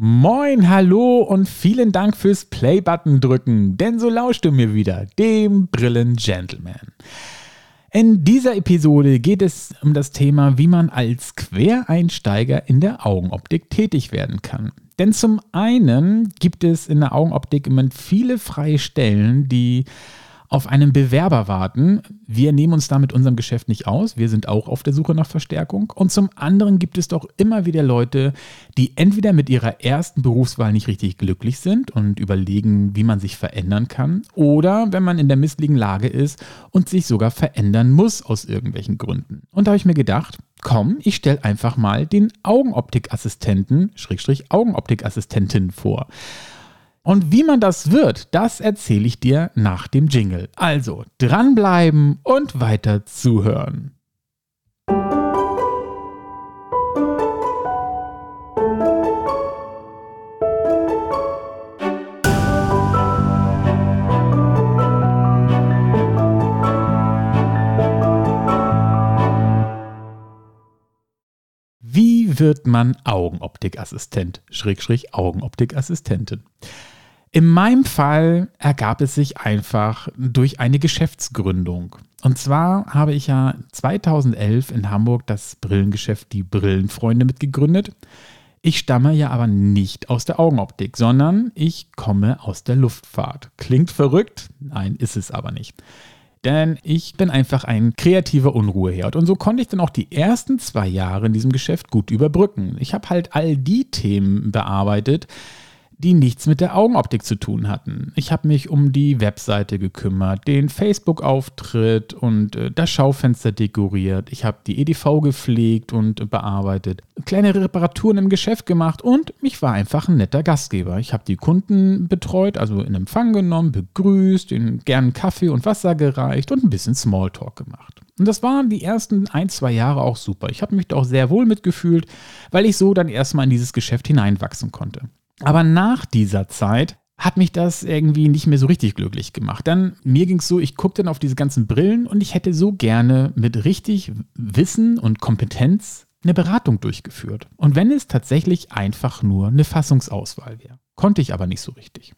Moin, hallo und vielen Dank fürs Play-Button drücken, denn so lauscht du mir wieder, dem Brillen-Gentleman. In dieser Episode geht es um das Thema, wie man als Quereinsteiger in der Augenoptik tätig werden kann. Denn zum einen gibt es in der Augenoptik immer viele freie Stellen, die auf einen Bewerber warten. Wir nehmen uns da mit unserem Geschäft nicht aus. Wir sind auch auf der Suche nach Verstärkung. Und zum anderen gibt es doch immer wieder Leute, die entweder mit ihrer ersten Berufswahl nicht richtig glücklich sind und überlegen, wie man sich verändern kann, oder wenn man in der misslichen Lage ist und sich sogar verändern muss aus irgendwelchen Gründen. Und da habe ich mir gedacht, komm, ich stelle einfach mal den Augenoptikassistenten, Schrägstrich Augenoptikassistentin vor. Und wie man das wird, das erzähle ich dir nach dem Jingle. Also dranbleiben und weiter zuhören. Wie wird man Augenoptikassistent, Schrägstrich Augenoptikassistentin? In meinem Fall ergab es sich einfach durch eine Geschäftsgründung. Und zwar habe ich ja 2011 in Hamburg das Brillengeschäft Die Brillenfreunde mitgegründet. Ich stamme ja aber nicht aus der Augenoptik, sondern ich komme aus der Luftfahrt. Klingt verrückt? Nein, ist es aber nicht. Denn ich bin einfach ein kreativer Unruheherd. Und so konnte ich dann auch die ersten zwei Jahre in diesem Geschäft gut überbrücken. Ich habe halt all die Themen bearbeitet, die nichts mit der Augenoptik zu tun hatten. Ich habe mich um die Webseite gekümmert, den Facebook-Auftritt und äh, das Schaufenster dekoriert. Ich habe die EDV gepflegt und bearbeitet, kleine Reparaturen im Geschäft gemacht und ich war einfach ein netter Gastgeber. Ich habe die Kunden betreut, also in Empfang genommen, begrüßt, ihnen gern Kaffee und Wasser gereicht und ein bisschen Smalltalk gemacht. Und das waren die ersten ein, zwei Jahre auch super. Ich habe mich da auch sehr wohl mitgefühlt, weil ich so dann erstmal in dieses Geschäft hineinwachsen konnte. Aber nach dieser Zeit hat mich das irgendwie nicht mehr so richtig glücklich gemacht. Dann, mir ging es so, ich guckte dann auf diese ganzen Brillen und ich hätte so gerne mit richtig Wissen und Kompetenz eine Beratung durchgeführt. Und wenn es tatsächlich einfach nur eine Fassungsauswahl wäre. Konnte ich aber nicht so richtig.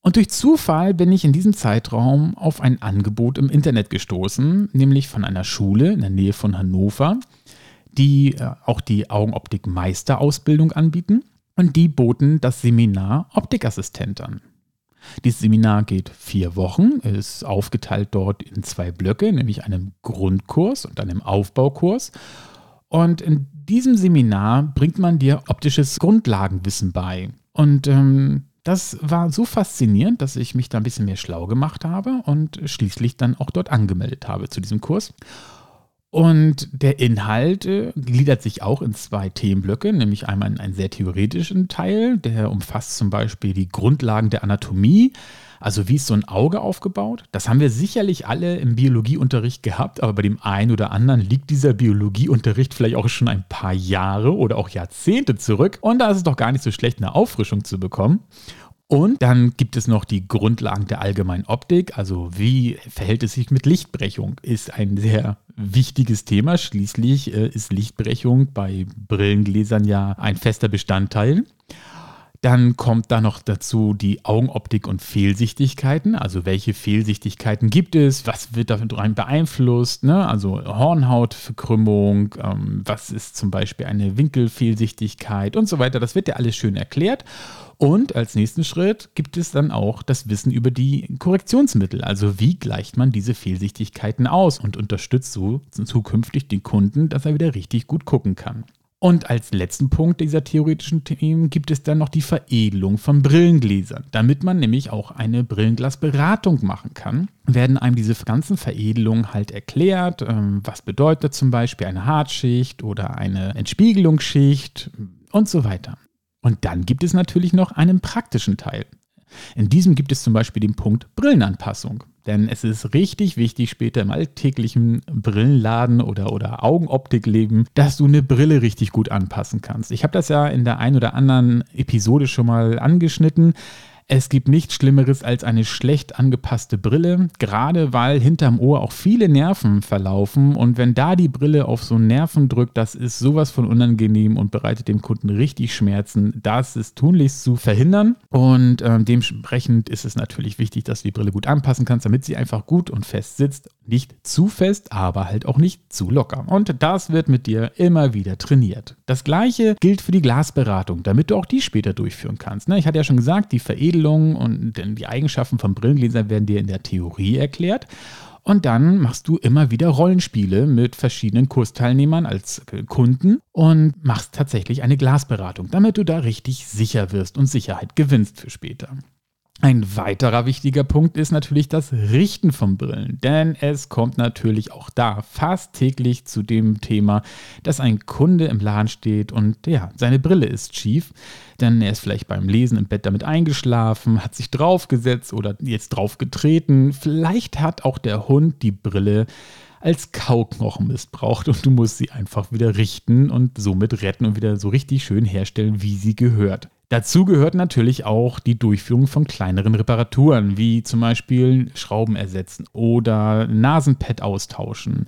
Und durch Zufall bin ich in diesem Zeitraum auf ein Angebot im Internet gestoßen, nämlich von einer Schule in der Nähe von Hannover, die äh, auch die Augenoptik-Meisterausbildung anbieten. Und die boten das Seminar Optikassistent an. Dieses Seminar geht vier Wochen, ist aufgeteilt dort in zwei Blöcke, nämlich einem Grundkurs und einem Aufbaukurs. Und in diesem Seminar bringt man dir optisches Grundlagenwissen bei. Und ähm, das war so faszinierend, dass ich mich da ein bisschen mehr schlau gemacht habe und schließlich dann auch dort angemeldet habe zu diesem Kurs. Und der Inhalt äh, gliedert sich auch in zwei Themenblöcke, nämlich einmal in einen sehr theoretischen Teil, der umfasst zum Beispiel die Grundlagen der Anatomie, also wie ist so ein Auge aufgebaut? Das haben wir sicherlich alle im Biologieunterricht gehabt, aber bei dem einen oder anderen liegt dieser Biologieunterricht vielleicht auch schon ein paar Jahre oder auch Jahrzehnte zurück. Und da ist es doch gar nicht so schlecht, eine Auffrischung zu bekommen. Und dann gibt es noch die Grundlagen der allgemeinen Optik, also wie verhält es sich mit Lichtbrechung, ist ein sehr wichtiges Thema. Schließlich äh, ist Lichtbrechung bei Brillengläsern ja ein fester Bestandteil. Dann kommt da noch dazu die Augenoptik und Fehlsichtigkeiten. Also welche Fehlsichtigkeiten gibt es? Was wird daran beeinflusst? Ne? Also Hornhautverkrümmung, ähm, was ist zum Beispiel eine Winkelfehlsichtigkeit und so weiter. Das wird ja alles schön erklärt. Und als nächsten Schritt gibt es dann auch das Wissen über die Korrektionsmittel. Also wie gleicht man diese Fehlsichtigkeiten aus und unterstützt so zukünftig den Kunden, dass er wieder richtig gut gucken kann. Und als letzten Punkt dieser theoretischen Themen gibt es dann noch die Veredelung von Brillengläsern. Damit man nämlich auch eine Brillenglasberatung machen kann, werden einem diese ganzen Veredelungen halt erklärt. Ähm, was bedeutet zum Beispiel eine Hartschicht oder eine Entspiegelungsschicht und so weiter. Und dann gibt es natürlich noch einen praktischen Teil. In diesem gibt es zum Beispiel den Punkt Brillenanpassung. Denn es ist richtig wichtig später im alltäglichen Brillenladen oder, oder Augenoptikleben, dass du eine Brille richtig gut anpassen kannst. Ich habe das ja in der einen oder anderen Episode schon mal angeschnitten. Es gibt nichts Schlimmeres als eine schlecht angepasste Brille, gerade weil hinterm Ohr auch viele Nerven verlaufen und wenn da die Brille auf so Nerven drückt, das ist sowas von unangenehm und bereitet dem Kunden richtig Schmerzen. Das ist tunlichst zu verhindern und äh, dementsprechend ist es natürlich wichtig, dass du die Brille gut anpassen kannst, damit sie einfach gut und fest sitzt. Nicht zu fest, aber halt auch nicht zu locker. Und das wird mit dir immer wieder trainiert. Das gleiche gilt für die Glasberatung, damit du auch die später durchführen kannst. Ne? Ich hatte ja schon gesagt, die Veredelung und die Eigenschaften von Brillengläsern werden dir in der Theorie erklärt. Und dann machst du immer wieder Rollenspiele mit verschiedenen Kursteilnehmern als Kunden und machst tatsächlich eine Glasberatung, damit du da richtig sicher wirst und Sicherheit gewinnst für später. Ein weiterer wichtiger Punkt ist natürlich das Richten von Brillen, denn es kommt natürlich auch da fast täglich zu dem Thema, dass ein Kunde im Laden steht und ja, seine Brille ist schief, denn er ist vielleicht beim Lesen im Bett damit eingeschlafen, hat sich draufgesetzt oder jetzt draufgetreten, vielleicht hat auch der Hund die Brille als Kauknochen missbraucht und du musst sie einfach wieder richten und somit retten und wieder so richtig schön herstellen, wie sie gehört. Dazu gehört natürlich auch die Durchführung von kleineren Reparaturen, wie zum Beispiel Schrauben ersetzen oder Nasenpad austauschen,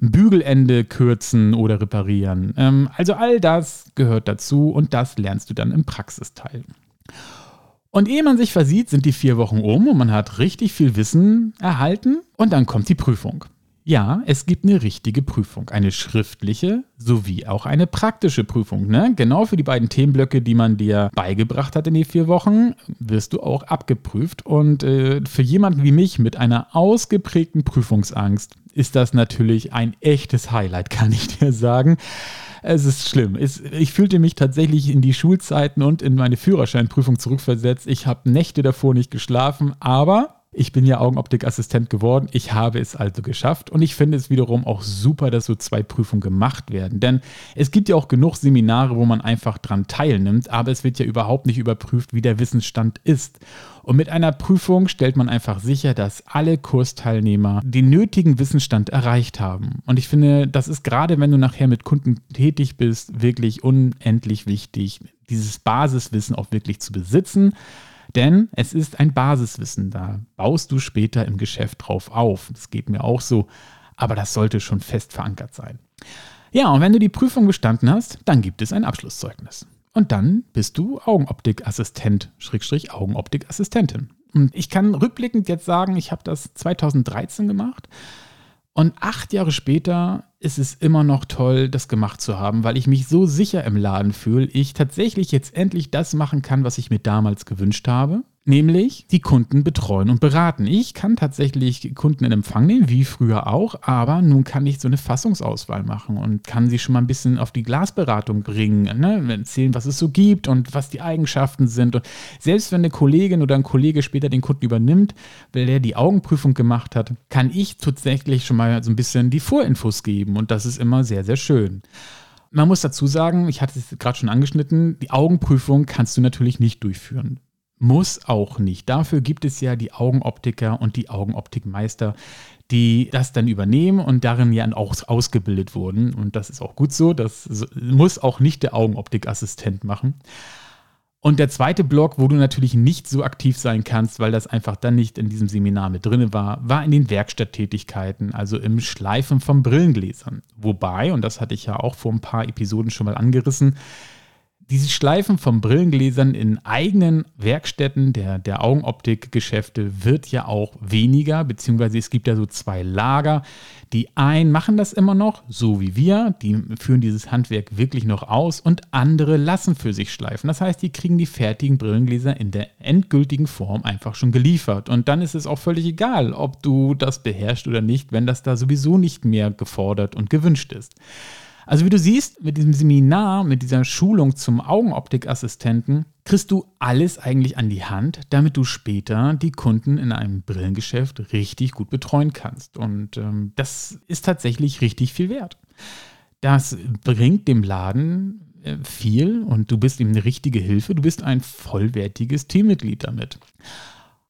Bügelende kürzen oder reparieren. Ähm, also all das gehört dazu und das lernst du dann im Praxisteil. Und ehe man sich versieht, sind die vier Wochen um und man hat richtig viel Wissen erhalten und dann kommt die Prüfung. Ja, es gibt eine richtige Prüfung, eine schriftliche sowie auch eine praktische Prüfung. Ne? Genau für die beiden Themenblöcke, die man dir beigebracht hat in den vier Wochen, wirst du auch abgeprüft. Und äh, für jemanden wie mich mit einer ausgeprägten Prüfungsangst ist das natürlich ein echtes Highlight, kann ich dir sagen. Es ist schlimm. Ich fühlte mich tatsächlich in die Schulzeiten und in meine Führerscheinprüfung zurückversetzt. Ich habe Nächte davor nicht geschlafen, aber ich bin ja Augenoptikassistent geworden. Ich habe es also geschafft. Und ich finde es wiederum auch super, dass so zwei Prüfungen gemacht werden. Denn es gibt ja auch genug Seminare, wo man einfach dran teilnimmt, aber es wird ja überhaupt nicht überprüft, wie der Wissensstand ist. Und mit einer Prüfung stellt man einfach sicher, dass alle Kursteilnehmer den nötigen Wissensstand erreicht haben. Und ich finde, das ist gerade, wenn du nachher mit Kunden tätig bist, wirklich unendlich wichtig, dieses Basiswissen auch wirklich zu besitzen denn es ist ein Basiswissen, da baust du später im Geschäft drauf auf. Das geht mir auch so, aber das sollte schon fest verankert sein. Ja, und wenn du die Prüfung bestanden hast, dann gibt es ein Abschlusszeugnis. Und dann bist du Augenoptikassistent, Schrägstrich Augenoptikassistentin. Und ich kann rückblickend jetzt sagen, ich habe das 2013 gemacht. Und acht Jahre später ist es immer noch toll, das gemacht zu haben, weil ich mich so sicher im Laden fühle, ich tatsächlich jetzt endlich das machen kann, was ich mir damals gewünscht habe nämlich die Kunden betreuen und beraten. Ich kann tatsächlich Kunden in Empfang nehmen, wie früher auch, aber nun kann ich so eine Fassungsauswahl machen und kann sie schon mal ein bisschen auf die Glasberatung bringen, ne? erzählen, was es so gibt und was die Eigenschaften sind. Und selbst wenn eine Kollegin oder ein Kollege später den Kunden übernimmt, weil der die Augenprüfung gemacht hat, kann ich tatsächlich schon mal so ein bisschen die Vorinfos geben und das ist immer sehr, sehr schön. Man muss dazu sagen, ich hatte es gerade schon angeschnitten, die Augenprüfung kannst du natürlich nicht durchführen. Muss auch nicht. Dafür gibt es ja die Augenoptiker und die Augenoptikmeister, die das dann übernehmen und darin ja auch ausgebildet wurden. Und das ist auch gut so. Das muss auch nicht der Augenoptikassistent machen. Und der zweite Block, wo du natürlich nicht so aktiv sein kannst, weil das einfach dann nicht in diesem Seminar mit drin war, war in den Werkstatttätigkeiten, also im Schleifen von Brillengläsern. Wobei, und das hatte ich ja auch vor ein paar Episoden schon mal angerissen, dieses Schleifen von Brillengläsern in eigenen Werkstätten der, der Augenoptikgeschäfte wird ja auch weniger, beziehungsweise es gibt ja so zwei Lager. Die einen machen das immer noch, so wie wir, die führen dieses Handwerk wirklich noch aus und andere lassen für sich schleifen. Das heißt, die kriegen die fertigen Brillengläser in der endgültigen Form einfach schon geliefert. Und dann ist es auch völlig egal, ob du das beherrschst oder nicht, wenn das da sowieso nicht mehr gefordert und gewünscht ist. Also wie du siehst, mit diesem Seminar, mit dieser Schulung zum Augenoptikassistenten, kriegst du alles eigentlich an die Hand, damit du später die Kunden in einem Brillengeschäft richtig gut betreuen kannst. Und ähm, das ist tatsächlich richtig viel wert. Das bringt dem Laden äh, viel und du bist ihm eine richtige Hilfe. Du bist ein vollwertiges Teammitglied damit.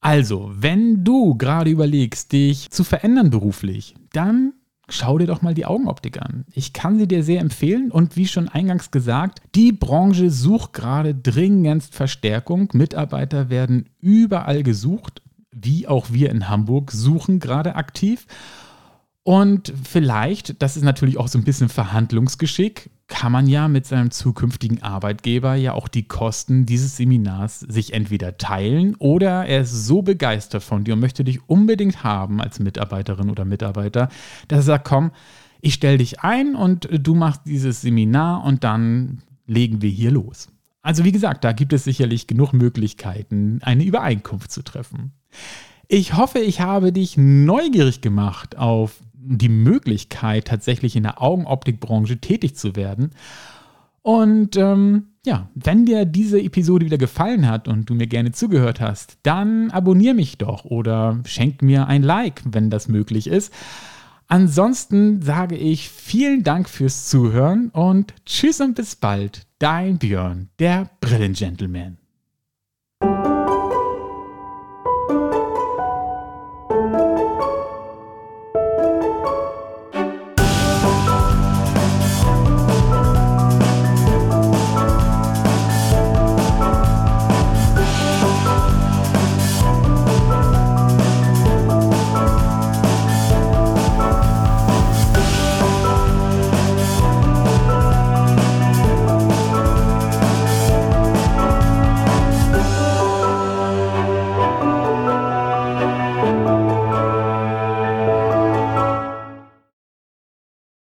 Also, wenn du gerade überlegst, dich zu verändern beruflich, dann schau dir doch mal die Augenoptik an. Ich kann sie dir sehr empfehlen und wie schon eingangs gesagt, die Branche sucht gerade dringendst Verstärkung. Mitarbeiter werden überall gesucht, wie auch wir in Hamburg suchen gerade aktiv. Und vielleicht, das ist natürlich auch so ein bisschen Verhandlungsgeschick, kann man ja mit seinem zukünftigen Arbeitgeber ja auch die Kosten dieses Seminars sich entweder teilen oder er ist so begeistert von dir und möchte dich unbedingt haben als Mitarbeiterin oder Mitarbeiter, dass er sagt, komm, ich stelle dich ein und du machst dieses Seminar und dann legen wir hier los. Also wie gesagt, da gibt es sicherlich genug Möglichkeiten, eine Übereinkunft zu treffen. Ich hoffe, ich habe dich neugierig gemacht auf die Möglichkeit, tatsächlich in der Augenoptikbranche tätig zu werden. Und ähm, ja, wenn dir diese Episode wieder gefallen hat und du mir gerne zugehört hast, dann abonniere mich doch oder schenk mir ein Like, wenn das möglich ist. Ansonsten sage ich vielen Dank fürs Zuhören und tschüss und bis bald. Dein Björn, der Brillengentleman.